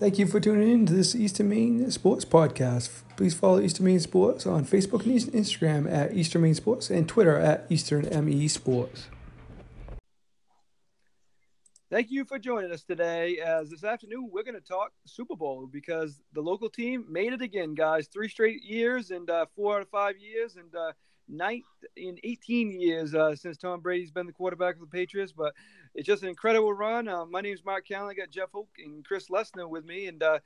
Thank you for tuning in to this Eastern Maine Sports Podcast. Please follow Eastern Maine Sports on Facebook and Instagram at Eastern Maine Sports and Twitter at Eastern ME Sports. Thank you for joining us today. As this afternoon, we're going to talk Super Bowl because the local team made it again, guys. Three straight years and uh, four out of five years, and uh, ninth in 18 years uh, since Tom Brady's been the quarterback of the Patriots. But it's just an incredible run. Uh, my name is Mark Callen. I got Jeff Hoke and Chris Lesnar with me. And, uh,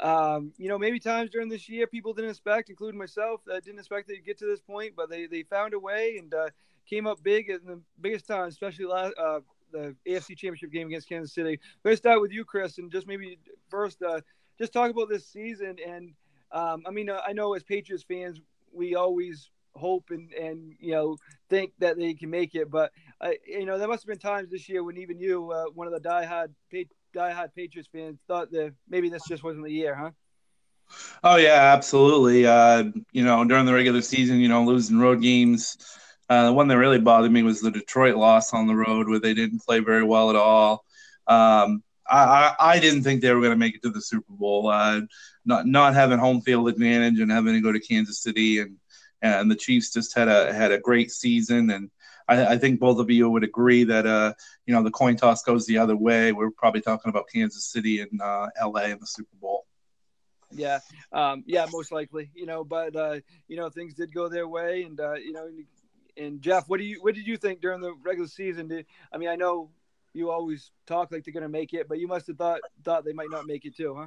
um, you know, maybe times during this year people didn't expect, including myself, uh, didn't expect to get to this point, but they, they found a way and uh, came up big in the biggest time, especially last, uh, the AFC Championship game against Kansas City. Going start with you, Chris, and just maybe first uh, just talk about this season. And um, I mean, uh, I know as Patriots fans, we always hope and and you know think that they can make it. But uh, you know there must have been times this year when even you, uh, one of the diehard diehard Patriots fans, thought that maybe this just wasn't the year, huh? Oh yeah, absolutely. Uh, you know, during the regular season, you know, losing road games. Uh, the one that really bothered me was the Detroit loss on the road, where they didn't play very well at all. Um, I, I, I, didn't think they were going to make it to the Super Bowl. Uh, not not having home field advantage and having to go to Kansas City and and the Chiefs just had a had a great season. And I, I think both of you would agree that uh, you know the coin toss goes the other way. We're probably talking about Kansas City and uh, L.A. in the Super Bowl. Yeah, um, yeah, most likely. You know, but uh, you know things did go their way, and uh, you know, and Jeff, what do you what did you think during the regular season? Did, I mean, I know you always talk like they're going to make it, but you must have thought thought they might not make it too, huh?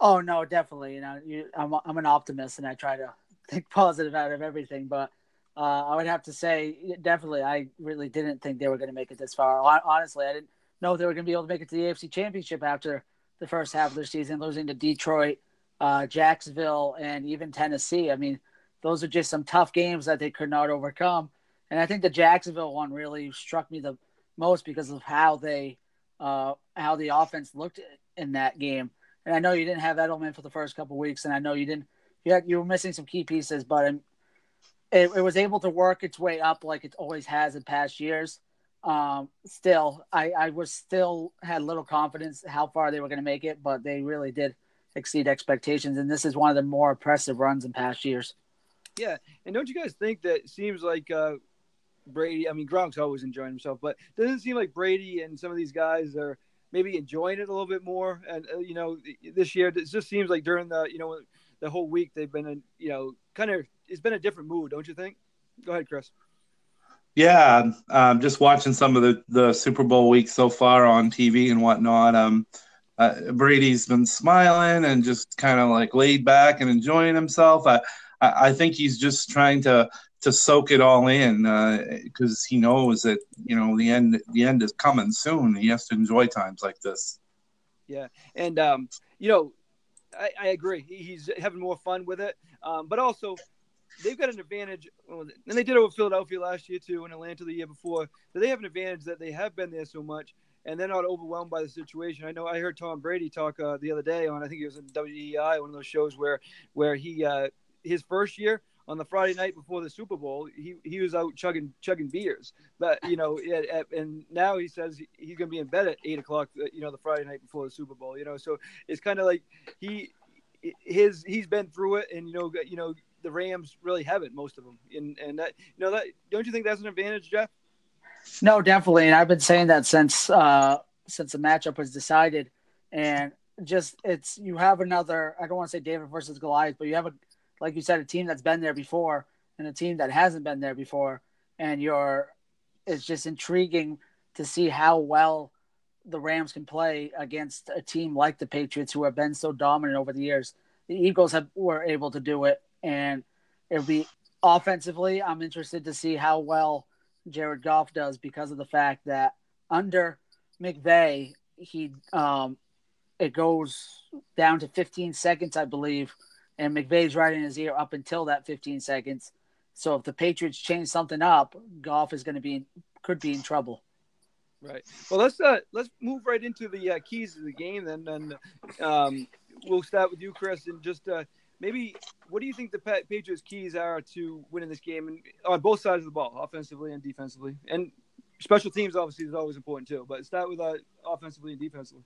Oh no, definitely. You know, you, I'm I'm an optimist, and I try to think positive out of everything, but uh, I would have to say definitely I really didn't think they were going to make it this far. Honestly, I didn't know they were going to be able to make it to the AFC Championship after the first half of their season, losing to Detroit, uh, Jacksonville, and even Tennessee. I mean, those are just some tough games that they could not overcome. And I think the Jacksonville one really struck me the most because of how they uh, how the offense looked in that game. And I know you didn't have Edelman for the first couple weeks, and I know you didn't yeah, you were missing some key pieces, but it, it, was able to work its way up like it always has in past years. Um, still, I, I was still had little confidence how far they were going to make it, but they really did exceed expectations, and this is one of the more impressive runs in past years. Yeah, and don't you guys think that seems like uh, Brady? I mean, Gronk's always enjoying himself, but doesn't seem like Brady and some of these guys are maybe enjoying it a little bit more? And uh, you know, this year it just seems like during the you know the whole week they've been you know, kind of it's been a different mood, don't you think? Go ahead, Chris. Yeah, um, just watching some of the, the Super Bowl week so far on TV and whatnot. Um, uh, Brady's been smiling and just kind of like laid back and enjoying himself. I, I, I think he's just trying to to soak it all in because uh, he knows that you know the end the end is coming soon. He has to enjoy times like this. Yeah, and um, you know I, I agree. He's having more fun with it, um, but also they've got an advantage, and they did it with Philadelphia last year too, and Atlanta the year before. They have an advantage that they have been there so much, and they're not overwhelmed by the situation. I know I heard Tom Brady talk uh, the other day on I think it was in WEEI, one of those shows where where he uh, his first year on the Friday night before the Super Bowl, he, he was out chugging chugging beers. But you know, at, at, and now he says he's going to be in bed at eight o'clock. Uh, you know, the Friday night before the Super Bowl. You know, so it's kind of like he his he's been through it, and you know, you know, the Rams really haven't most of them. And and that you know that don't you think that's an advantage, Jeff? No, definitely. And I've been saying that since uh since the matchup was decided, and just it's you have another. I don't want to say David versus Goliath, but you have a like you said, a team that's been there before and a team that hasn't been there before, and you're it's just intriguing to see how well the Rams can play against a team like the Patriots who have been so dominant over the years. The Eagles have were able to do it, and it'll be offensively. I'm interested to see how well Jared Goff does because of the fact that under McVay, he um, it goes down to 15 seconds, I believe, and McVay's right in his ear up until that 15 seconds. So if the Patriots change something up, Goff is going to be could be in trouble. Right. Well, let's uh, let's move right into the uh, keys of the game, then, and um, we'll start with you, Chris, and just uh, maybe what do you think the Patriots' keys are to winning this game, and on both sides of the ball, offensively and defensively, and special teams obviously is always important too. But start with uh, offensively and defensively.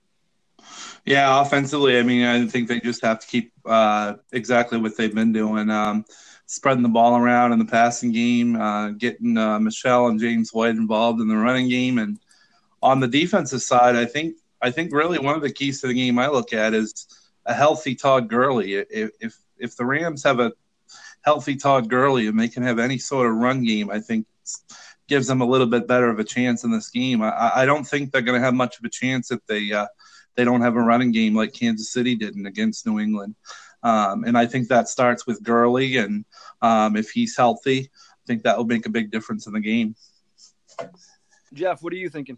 Yeah, offensively, I mean, I think they just have to keep uh, exactly what they've been doing, um, spreading the ball around in the passing game, uh, getting uh, Michel and James White involved in the running game, and on the defensive side, I think I think really one of the keys to the game I look at is a healthy Todd Gurley. If if, if the Rams have a healthy Todd Gurley and they can have any sort of run game, I think gives them a little bit better of a chance in this game. I, I don't think they're going to have much of a chance if they uh, they don't have a running game like Kansas City did against New England. Um, and I think that starts with Gurley, and um, if he's healthy, I think that will make a big difference in the game. Jeff, what are you thinking?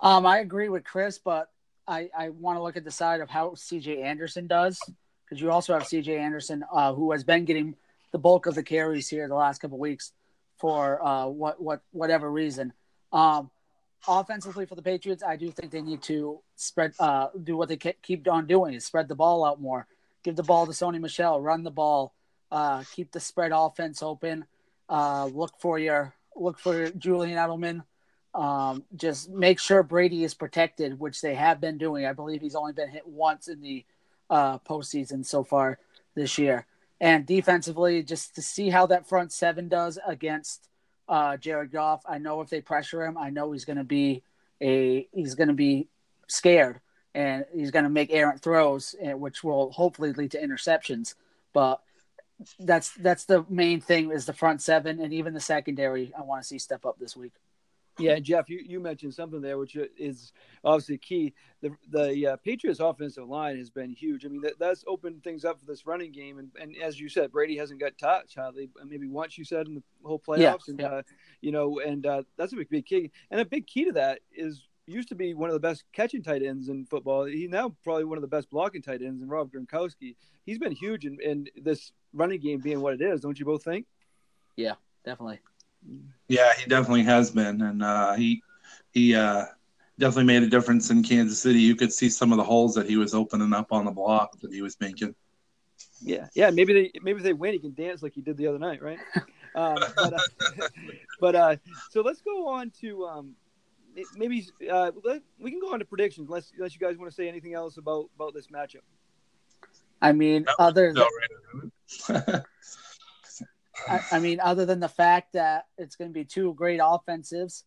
Um, I agree with Chris, but I, I want to look at the side of how CJ Anderson does because you also have CJ Anderson uh, who has been getting the bulk of the carries here the last couple weeks for uh, what what whatever reason. Um, offensively for the Patriots, I do think they need to spread uh, do what they keep on doing is spread the ball out more, give the ball to Sony Michel, run the ball, uh, keep the spread offense open, uh, look for your look for Julian Edelman um, just make sure Brady is protected, which they have been doing. I believe he's only been hit once in the uh, postseason so far this year. And defensively, just to see how that front seven does against uh, Jared Goff. I know if they pressure him, I know he's going to be a he's going to be scared and he's going to make errant throws, eh, which will hopefully lead to interceptions. But that's that's the main thing is the front seven and even the secondary. I want to see step up this week. Yeah, Jeff, you, you mentioned something there, which is obviously key. The the uh, Patriots' offensive line has been huge. I mean, that, that's opened things up for this running game, and, and as you said, Brady hasn't got touch. Hardly, maybe once you said in the whole playoffs, yeah, and yeah. Uh, you know, and uh, that's a big, big key. And a big key to that is used to be one of the best catching tight ends in football. He's now probably one of the best blocking tight ends in Rob Gronkowski. He's been huge in, in this running game being what it is. Don't you both think? Yeah, definitely. Yeah, he definitely has been, and uh, he he uh, definitely made a difference in Kansas City. You could see some of the holes that he was opening up on the block that he was making. Yeah, yeah. Maybe they maybe if they win, he can dance like he did the other night, right? um, but uh, but uh, so let's go on to um, maybe uh, let, we can go on to predictions unless unless you guys want to say anything else about about this matchup. I mean, other than, I, I, mean, other than the fact that it's going to be two great offensives,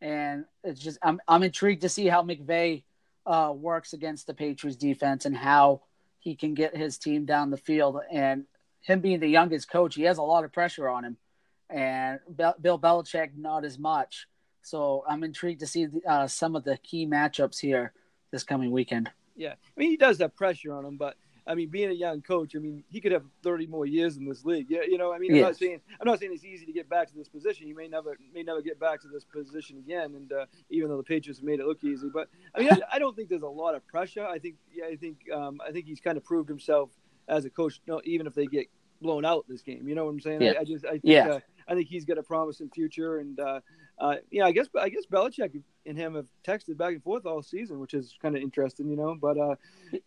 and it's just I'm I'm intrigued to see how McVay uh, works against the Patriots defense and how he can get his team down the field. And him being the youngest coach, he has a lot of pressure on him, and Bill Belichick not as much. So I'm intrigued to see uh, some of the key matchups here this coming weekend. Yeah, I mean he does have pressure on him, but I mean, being a young coach, I mean, he could have 30 more years in this league. Yeah, you know, I mean, I'm not saying I'm not saying it's easy to get back to this position. You may never may never get back to this position again. And uh, even though the Patriots made it look easy, but I mean, I, I, don't think there's a lot of pressure. I think, yeah, I think, um, I think he's kind of proved himself as a coach. No, even if they get blown out this game, you know what I'm saying? Yeah. I, I just, I think, yeah. Uh, I think he's got a promising future, and uh, uh, yeah, I guess I guess Belichick and him have texted back and forth all season, which is kind of interesting, you know. But uh,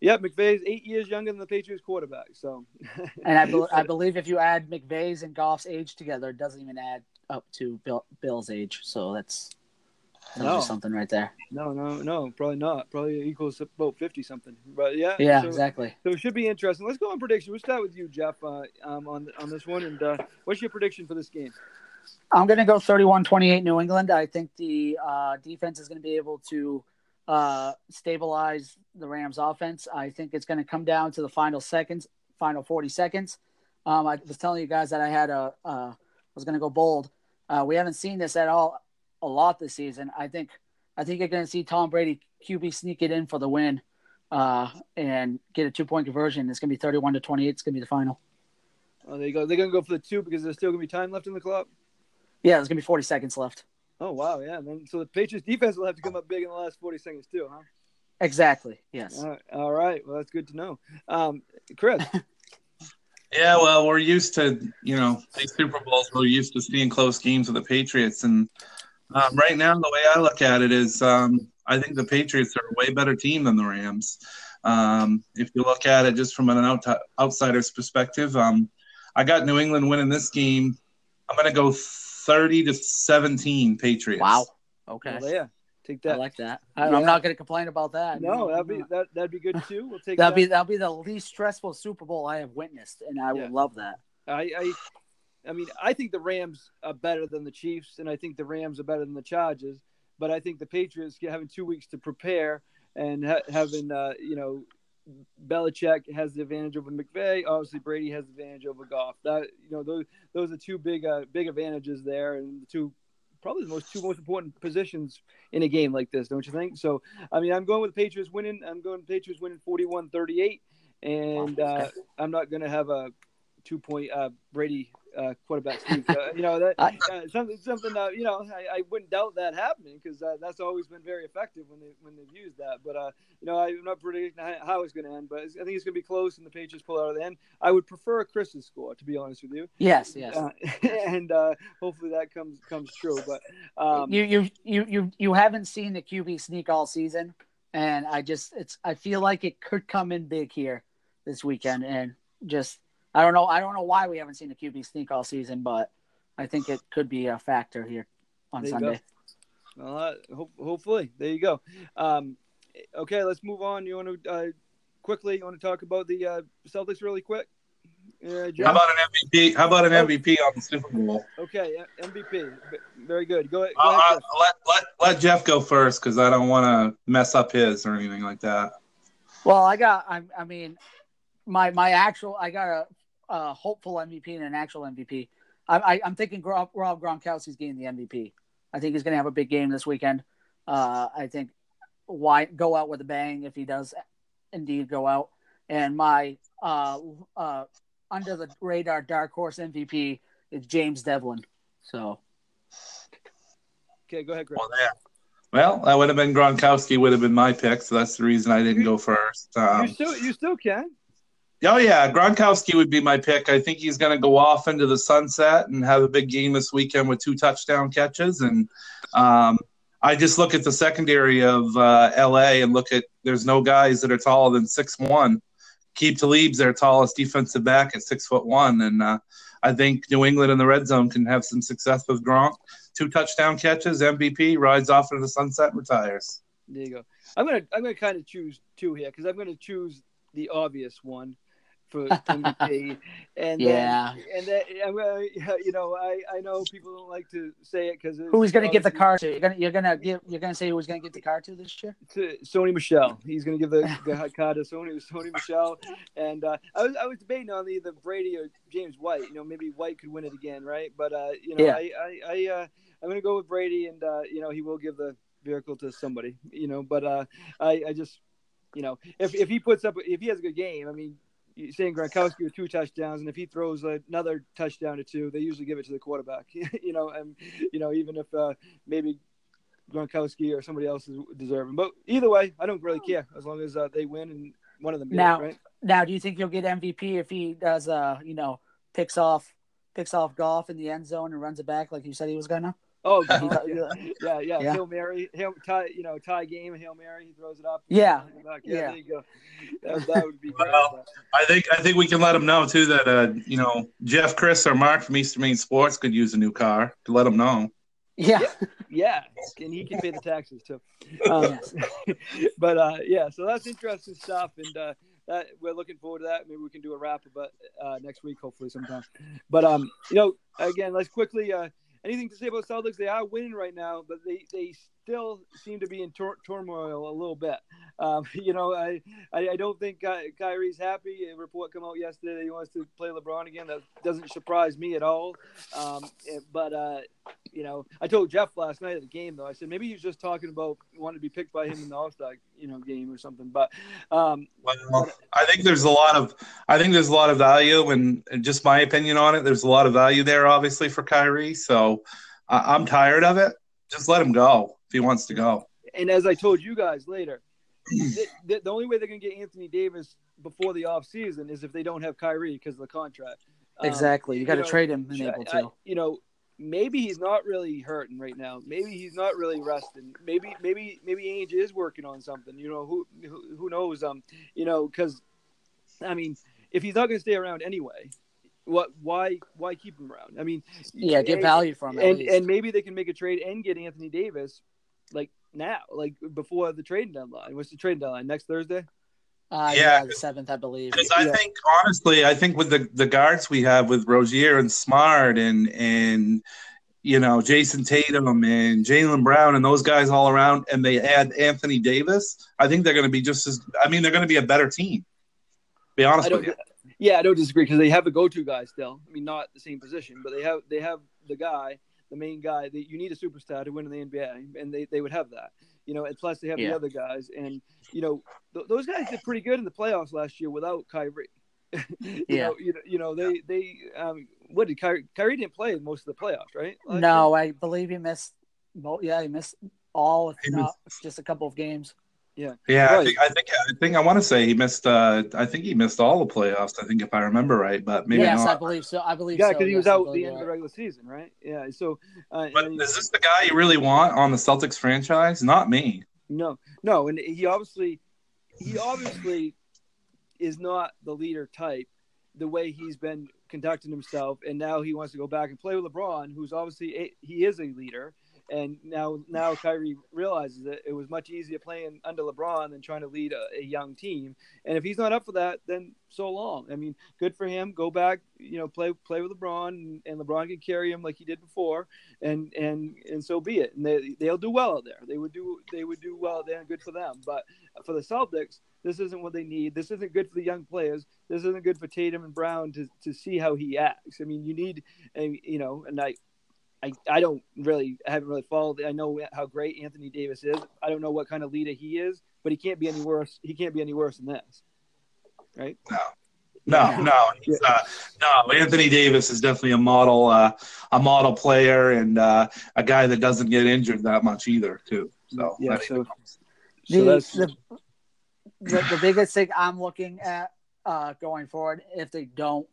yeah, McVay's eight years younger than the Patriots quarterback, so. and I, be- I believe if you add McVay's and Goff's age together, it doesn't even add up to Bill- Bill's age. So that's no. something right there. No, no, no, probably not. Probably equals about fifty something. But yeah, yeah, so, exactly. So it should be interesting. Let's go on prediction. We'll start with you, Jeff, uh, um, on on this one. And uh, what's your prediction for this game? I'm going to go 31 28 New England. I think the uh, defense is going to be able to uh, stabilize the Rams offense. I think it's going to come down to the final seconds, final 40 seconds. Um, I was telling you guys that I had a, uh, was going to go bold. Uh, we haven't seen this at all a lot this season. I think, I think you're going to see Tom Brady QB sneak it in for the win uh, and get a two point conversion. It's going to be 31 to 28. It's going to be the final. Oh, there you go. They're going to go for the two because there's still going to be time left in the clock. Yeah, there's gonna be 40 seconds left. Oh wow, yeah. Then, so the Patriots defense will have to come up big in the last 40 seconds too, huh? Exactly. Yes. All right. All right. Well, that's good to know. Um, Chris. yeah, well, we're used to you know these Super Bowls. We're used to seeing close games with the Patriots, and um, right now the way I look at it is, um, I think the Patriots are a way better team than the Rams. Um, if you look at it just from an out- outsider's perspective, um, I got New England winning this game. I'm going to go 30 to 17 Patriots. Wow. Okay. Well, yeah. Take that. I like that. I, Yeah. I'm not going to complain about that. no, that'd be that that'd be good too. We'll take that'll that. be that'll be the least stressful Super Bowl I have witnessed, and I Yeah. would love that. I, I, I mean, I think the Rams are better than the Chiefs, and I think the Rams are better than the Chargers. But I think the Patriots having two weeks to prepare and ha- having, uh, you know, Belichick has the advantage over McVay. Obviously, Brady has the advantage over Goff. That you know, those those are two big uh, big advantages there, and the two probably the most two most important positions in a game like this, don't you think? So, I mean, I'm going with the Patriots winning. I'm going Patriots winning 41-38, and uh, I'm not going to have a two point uh, Brady uh, quarterback sneak. Uh, you know that I- uh, something something uh, you know I, I wouldn't doubt that happening because uh, that's always been very effective when they when they've used that. But uh, you know I'm not predicting how- it's going to end, but I think it's going to be close and the Patriots pull out of the end. I would prefer a Chris's score to be honest with you, Yes, yes. uh, and uh, hopefully that comes comes true. But um, you you you you you haven't seen the QB sneak all season, and I just it's I feel like it could come in big here this weekend, and just I don't know I don't know why we haven't seen the QB sneak all season, but I think it could be a factor here on There you go. Sunday. well, uh, hope, hopefully there you go. Um, okay, let's move on. You want to uh, quickly? You want to talk about the uh, Celtics really quick? Uh, How about an MVP? How about an MVP on the Super Bowl? Okay, uh, MVP. Very good. Go, ahead- go Uh, ahead. uh, let, let let Jeff go first because I don't want to mess up his or anything like that. Well, I got I, I mean my my actual I got a, a hopeful MVP and an actual MVP. I, I I'm thinking Rob, Rob Gronkowski's getting the MVP. I think he's going to have a big game this weekend. Uh, I think why go out with a bang if he does indeed go out. And my uh, uh, under the radar dark horse MVP is James Develin. So Okay, go ahead, Greg. Well, yeah. Well, that would have been Gronkowski. Would have been my pick, so that's the reason I didn't go first. Um, you still you still can. Oh yeah, Gronkowski would be my pick. I think he's going to go off into the sunset and have a big game this weekend with two touchdown catches. And um, I just look at the secondary of uh, LA and look at there's no guys that are taller than six one. Aqib Talib's their tallest defensive back at six foot one, and uh, I think New England in the red zone can have some success with Gronk. Two touchdown catches, MVP rides off into the sunset and retires. There you go. I'm gonna I'm gonna kind of choose two here because I'm gonna choose the obvious one for MVP, and Yeah. then, and then you know I I know people don't like to say it because who's going to give the car to? You're going to you're going to give you're going to say who's going to get the car to this year? to Sony Michel. He's going to give the, the card to Sony Sony Michel. And uh, I was I was debating on either Brady or James White. You know, maybe White could win it again, right? But uh, you know, Yeah. I I, I uh, I'm going to go with Brady, and uh, you know, he will give the vehicle to somebody. You know, but uh, I I just you know if if he puts up if he has a good game, I mean. You're saying Gronkowski with two touchdowns, and if he throws another touchdown or two, they usually give it to the quarterback. you know, and you know even if uh, maybe Gronkowski or somebody else is deserving. But either way, I don't really care as long as uh, they win and one of them. get it, Now- right? Now, do you think he'll get MVP if he does uh you know picks off picks off Goff in the end zone and runs it back like you said he was gonna? Oh, yeah, yeah, yeah, Yeah. Hail Mary, hail, tie, you know, tie game, hail Mary. He throws it up. Yeah, Back. yeah. there you go. That, that would be great. I think I think we can let them know too that uh, you know Jeff, Chris, or Mark from Eastern Maine Sports could use a new car to let them know. Yeah, yeah, and he can pay the taxes too. Um, but uh, yeah, so that's interesting stuff, and uh, that, we're looking forward to that. Maybe we can do a wrap about uh, next week, hopefully sometime. But um, you know, again, let's quickly. Uh, anything to say about Celtics? They are winning right now, but they they still seem to be in tor- turmoil a little bit. Um, you know, I, I I don't think Ky- Kyrie's happy. A report come out yesterday that he wants to play LeBron again. That doesn't surprise me at all. Um, eh, but uh, you know, I told Jeff last night at the game though. I said maybe he was just talking about wanting to be picked by him in the All Star, you know, game or something. But um, Well, I think there's a lot of I think there's a lot of value, and just my opinion on it. There's a lot of value there, obviously, for Kyrie. So I, I'm tired of it. Just let him go if he wants to go. and as I told you guys later, the, the, the only way they're going to get Anthony Davis before the off season is if they don't have Kyrie because of the contract. Um, exactly. You got to trade him and I- able I- to. you know, maybe he's not really hurting right now. Maybe he's not really resting. Maybe maybe maybe Ainge is working on something. You know, who who, who knows? Um, you know, because I mean, if he's not going to stay around anyway, what why why keep him around? I mean, Yeah, get and- value from it. at and least. and maybe they can make a trade and get Anthony Davis like now, like before the trading deadline. What's the trading deadline next Thursday? Uh, Yeah. yeah, the seventh, I believe. Because I Yeah. think honestly, I think with the the guards we have with Rozier and Smart and and you know Jayson Tatum and Jaylen Brown and those guys all around, and they add Anthony Davis, I think they're going to be just as. I mean, they're going to be a better team. Be honest with you. Yeah, I don't disagree because they have a go-to guy still. I mean, not the same position, but they have they have the guy, the main guy that you need a superstar to win in the NBA, and they, they would have that. You know, and plus they have the other guys, and you know th- those guys did pretty good in the playoffs last year without Kyrie. you Yeah. know, you know, you know they they um what did Kyrie Kyrie didn't play most of the playoffs, right? last No, I believe he missed. Well, yeah, he missed all, if He not just a couple of games. Yeah, Right. I think I think I think I want to say he missed. Uh, I think he missed all the playoffs. I think if I remember right, but maybe yes, I believe so. I believe so, Yeah, so. because he was I out the end of the regular season, right? Yeah. So, uh, But and- is this the guy you really want on the Celtics franchise? Not me. No, no, and he obviously, he obviously is not the leader type. The way he's been conducting himself, and now he wants to go back and play with LeBron, who's obviously a, he is a leader. And now, now Kyrie realizes that it was much easier playing under LeBron than trying to lead a, a young team. And if he's not up for that, then so long. I mean, good for him. Go back, you know, play play with LeBron, and, and LeBron can carry him like he did before and and and so be it. And they they'll do well out there. They would do they would do well there, good for them. But for the Celtics, this isn't what they need. This isn't good for the young players. This isn't good for Tatum and Brown to to see how he acts. I mean, you need, and you know, and I. I, I don't really I haven't really followed. I know how great Anthony Davis is. I don't know what kind of leader he is, but he can't be any worse. He can't be any worse than this, right? No, no, he's, uh, no. Anthony Davis is definitely a model, uh, a model player, and uh, a guy that doesn't get injured that much either, too. So Yeah, so- even. So the, that's the, the the biggest thing I'm looking at uh, going forward, if they don't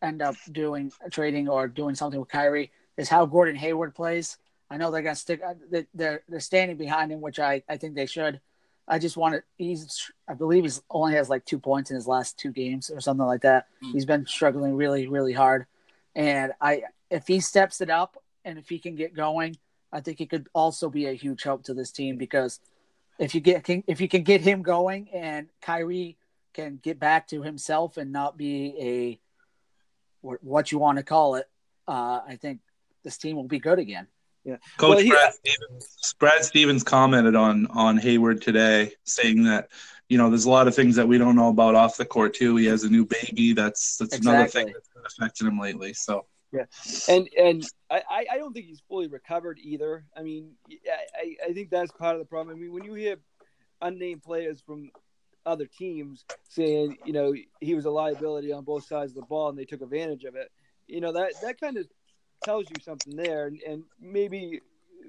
end up doing trading or doing something with Kyrie, is how Gordon Hayward plays. I know they're gonna stick. uh, they- They're they're standing behind him, which I I think they should. I just want to. He's I believe he's only has like two points in his last two games or something like that. He's been struggling really really hard, and I if he steps it up and if he can get going, I think he could also be a huge help to this team because if you get can, if you can get him going and Kyrie can get back to himself and not be a what, what you want to call it, uh, I think this team will be good again. Yeah. Coach Well, he- Brad, Stevens, Brad Stevens commented on on Hayward today, saying that you know there's a lot of things that we don't know about off the court too. He has a new baby. That's that's another thing Exactly. that's been affecting him lately. So yeah, and and I, I- I don't think he's fully recovered either. I mean, I, I- I think that's part of the problem. I mean, when you hear unnamed players from other teams saying, you know, he was a liability on both sides of the ball and they took advantage of it, you know, that that kind of tells you something there, and, and maybe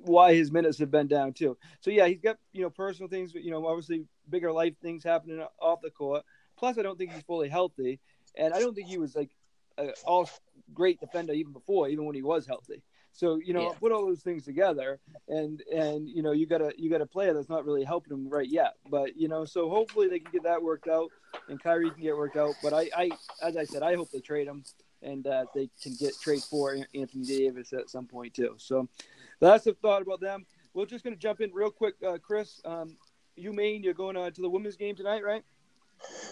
why his minutes have been down too. So yeah, he's got you know personal things, you know, obviously bigger life things happening off the court. Plus, I don't think he's fully healthy, and I don't think he was like a all great defender even before, even when he was healthy. So you know, Yeah. put all those things together, and and you know, you got a you got a player that's not really helping him right yet. But you know, so hopefully they can get that worked out, and Kyrie can get worked out. But I, I as I said, I hope they trade him, and uh, they can get trade for Anthony Davis at some point too. So that's the thought about them. We're just going to jump in real quick, uh, Chris. Um, you Maine, you're going uh, to the women's game tonight, right?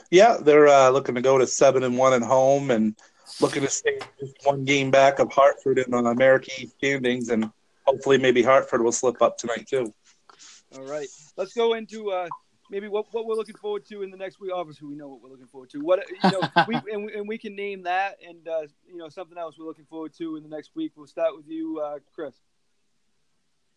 yeah, they're uh, looking to go to seven and one at home and looking to stay just one game back of Hartford in the American standings, and hopefully maybe Hartford will slip up tonight too. All right, let's go into uh, maybe what, what we're looking forward to in the next week. Obviously, we know what we're looking forward to. What you know, we, and, we, and we can name that, and uh, you know, something else we're looking forward to in the next week. We'll start with you, uh, Chris.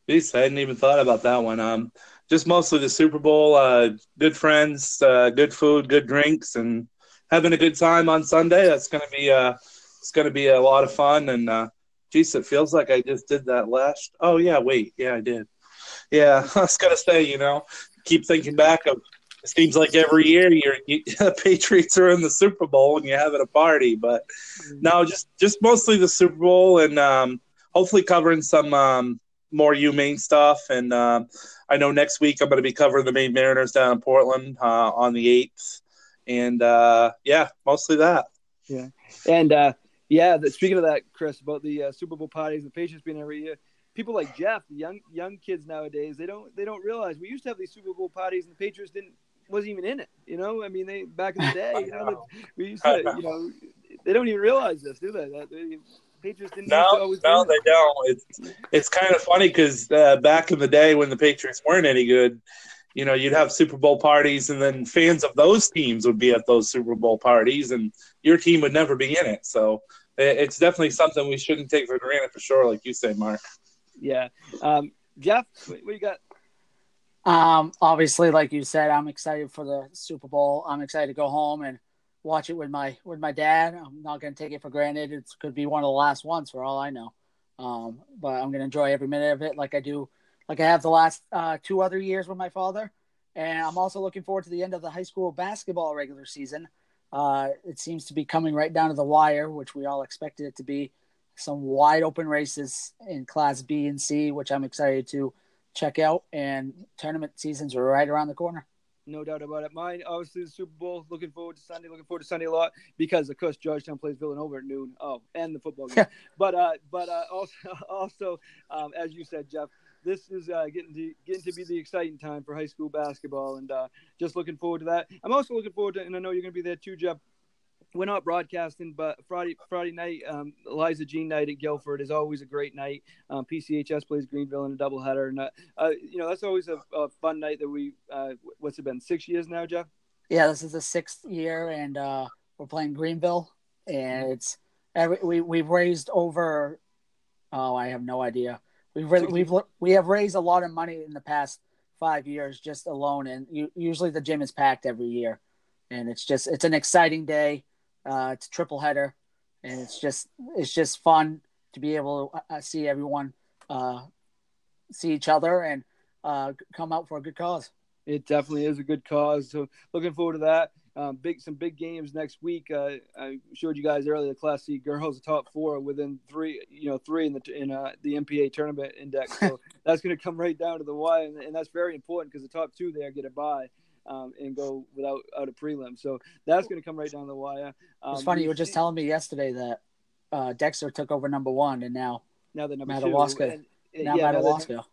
Jeez, I hadn't even thought about that one. Um, just mostly the Super Bowl, uh, good friends, uh, good food, good drinks, and having a good time on Sunday. That's gonna be uh, it's gonna be a lot of fun. And uh, geez, it feels like I just did that last. Oh yeah, wait, yeah, I did. Yeah, I was gonna say, you know, keep thinking back of. It seems like every year you're, you, the Patriots are in the Super Bowl and you're having a party, but no, just just mostly the Super Bowl and um, hopefully covering some um, more UMaine stuff. And um, I know next week I'm going to be covering the Maine Mariners down in Portland uh, on the eighth. And uh, yeah, mostly that. Yeah, and uh, yeah, the, speaking of that, Chris, about the uh, Super Bowl parties the Patriots being every year, people like Jeff, the young young kids nowadays, they don't they don't realize we used to have these Super Bowl parties and the Patriots didn't wasn't even in it. You know, I mean, they back in the day, you know, we used to, you know, they don't even realize this, do they? That they, Patriots didn't. No, no, they don't. It's it's kind of funny because uh, back in the day when the Patriots weren't any good, you know, you'd have Super Bowl parties, and then fans of those teams would be at those Super Bowl parties, and your team would never be in it. So it's definitely something we shouldn't take for granted, for sure, like you say, Mark. Yeah, um, Jeff, what, what you got? Um, obviously, like you said, I'm excited for the Super Bowl. I'm excited to go home and watch it with my with my dad. I'm not going to take it for granted. It could be one of the last ones for all I know. Um, but I'm going to enjoy every minute of it, like I do, like I have the last uh, two other years with my father. And I'm also looking forward to the end of the high school basketball regular season. Uh, it seems to be coming right down to the wire, which we all expected it to be. Some wide open races in Class B and C, which I'm excited to check out. And tournament seasons are right around the corner no doubt about it. Mine, obviously, the Super Bowl. Looking forward to Sunday. Looking forward to Sunday a lot because, of course, Georgetown plays Villanova at noon. Oh, and the football game. but, uh, but uh, also, also, um, as you said, Jeff, this is uh, getting to getting to be the exciting time for high school basketball, and uh, just looking forward to that. I'm also looking forward to, and I know you're going to be there too, Jeff we're not broadcasting, but Friday Friday night, um, Eliza Jean night at Guilford is always a great night. Um, PCHS plays Greenville in a doubleheader, and uh, uh, you know that's always a, a, fun night that we. Uh, what's it been? Six years now, Jeff. Yeah, this is the sixth year, and uh, we're playing Greenville, and it's every, we we've raised over. Oh, I have no idea. We've we've we have raised a lot of money in the past five years just alone, and you, usually the gym is packed every year, and it's just it's an exciting day uh, it's a triple header, and it's just it's just fun to be able to uh, see everyone uh, see each other and uh, come out for a good cause. It definitely is a good cause. So looking forward to that. Um, big some big games next week. Uh, I showed you guys earlier the Class C girls, the top four within three, you know, three in the in uh, the MPA tournament index. So that's going to come right down to the wire, and, and that's very important because the top two there get a bye um, and go without out a prelim. So that's going to come right down the wire. Um, it's funny you were just telling me yesterday that uh, Dexter took over number one, and now now the number Madawaska, two. And, now yeah, Madawaska.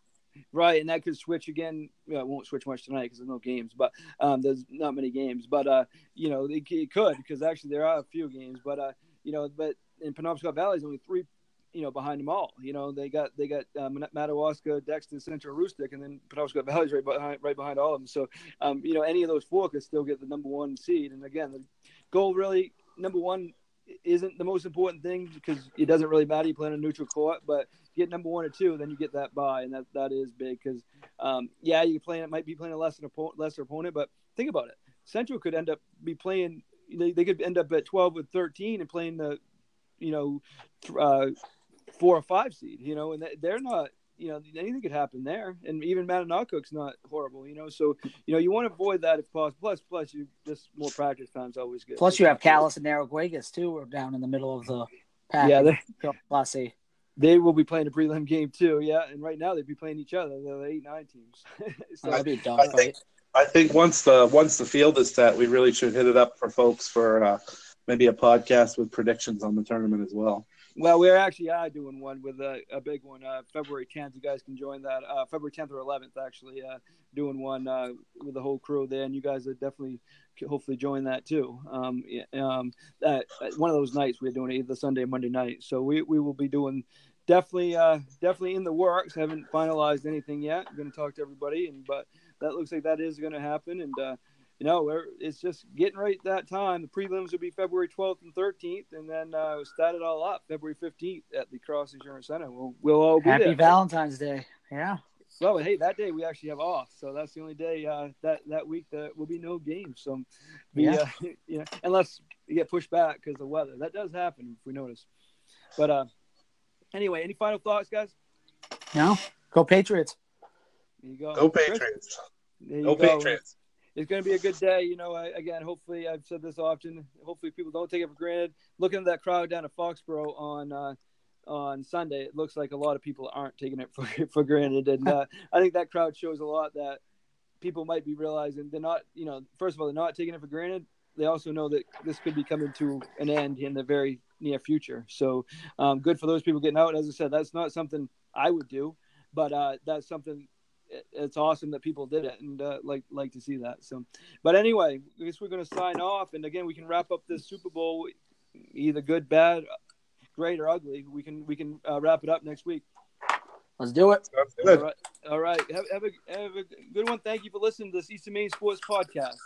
Right, and that could switch again. Well, it won't switch much tonight because there's no games, but um, there's not many games. But uh, you know, it, it could because actually there are a few games. But uh, you know, but in Penobscot Valley there's only three you know, behind them all. You know, they got they got um, Madawaska, Dexter, Central, Aroostook, and then Penobscot Valley's right behind right behind all of them. So, um, you know, any of those four could still get the number one seed. And again, the goal really number one isn't the most important thing because it doesn't really matter. You play on a neutral court, but get number one or two, then you get that bye, and that that is big because um, yeah, you playing it might be playing a lesser lesser opponent, but think about it. Central could end up be playing. They, they could end up at twelve or thirteen and playing the, you know, uh, four or five seed, you know, and they're not, you know, anything could happen there. And even Mattanawcook's not horrible, you know. So, you know, you want to avoid that if possible. Plus, plus, you just more practice time's always good. Plus, you have Calais and Narraguagus too, are down in the middle of the pack. Yeah, they, Class They will be playing a prelim game too, yeah. And right now they'd be playing each other. They're the eight nine teams. so, that'd be a dog I think, I think once the once the field is set, we really should hit it up for folks for uh, maybe a podcast with predictions on the tournament as well. Well, we are actually are doing one with a, a big one, uh, February 10th. You guys can join that. Uh, February 10th or 11th, actually, uh, doing one uh, with the whole crew there, and you guys are definitely hopefully join that too. Um, um, one of those nights we're doing it either Sunday or Monday night, so we, we will be doing definitely uh, definitely in the works. Haven't finalized anything yet. I'm going to talk to everybody, and but that looks like that is going to happen, and uh, you know, it's just getting right that time. The prelims will be February 12th and 13th, and then uh, we'll start it all up February 15th at the Cross Insurance Center. We'll, we'll all be Happy there. Valentine's Day. Yeah. Well, hey, that day we actually have off, so that's the only day uh, that that week that will be no games. So, be, yeah, uh, yeah, unless you get pushed back because of the weather, that does happen if we notice. But uh, anyway, any final thoughts, guys? No, go Patriots. There you go. Go Patriots. Go, go Patriots it's going to be a good day. You know, I, again, hopefully, I've said this often. Hopefully, people don't take it for granted. Looking at that crowd down at Foxborough on uh, on Sunday, it looks like a lot of people aren't taking it for for granted, and uh, I think that crowd shows a lot that people might be realizing they're not. You know, first of all, they're not taking it for granted. They also know that this could be coming to an end in the very near future. So, um, good for those people getting out. As I said, that's not something I would do. But uh, that's something. It's awesome that people did it, and uh, like like to see that. So, but anyway, I guess we're going to sign off, and again, we can wrap up this Super Bowl, either good, bad, great, or ugly. We can we can uh, wrap it up next week. Let's do it. Sounds good. All right, all right. Have, have a have a good one. Thank you for listening to this Eastern Maine Sports Podcast.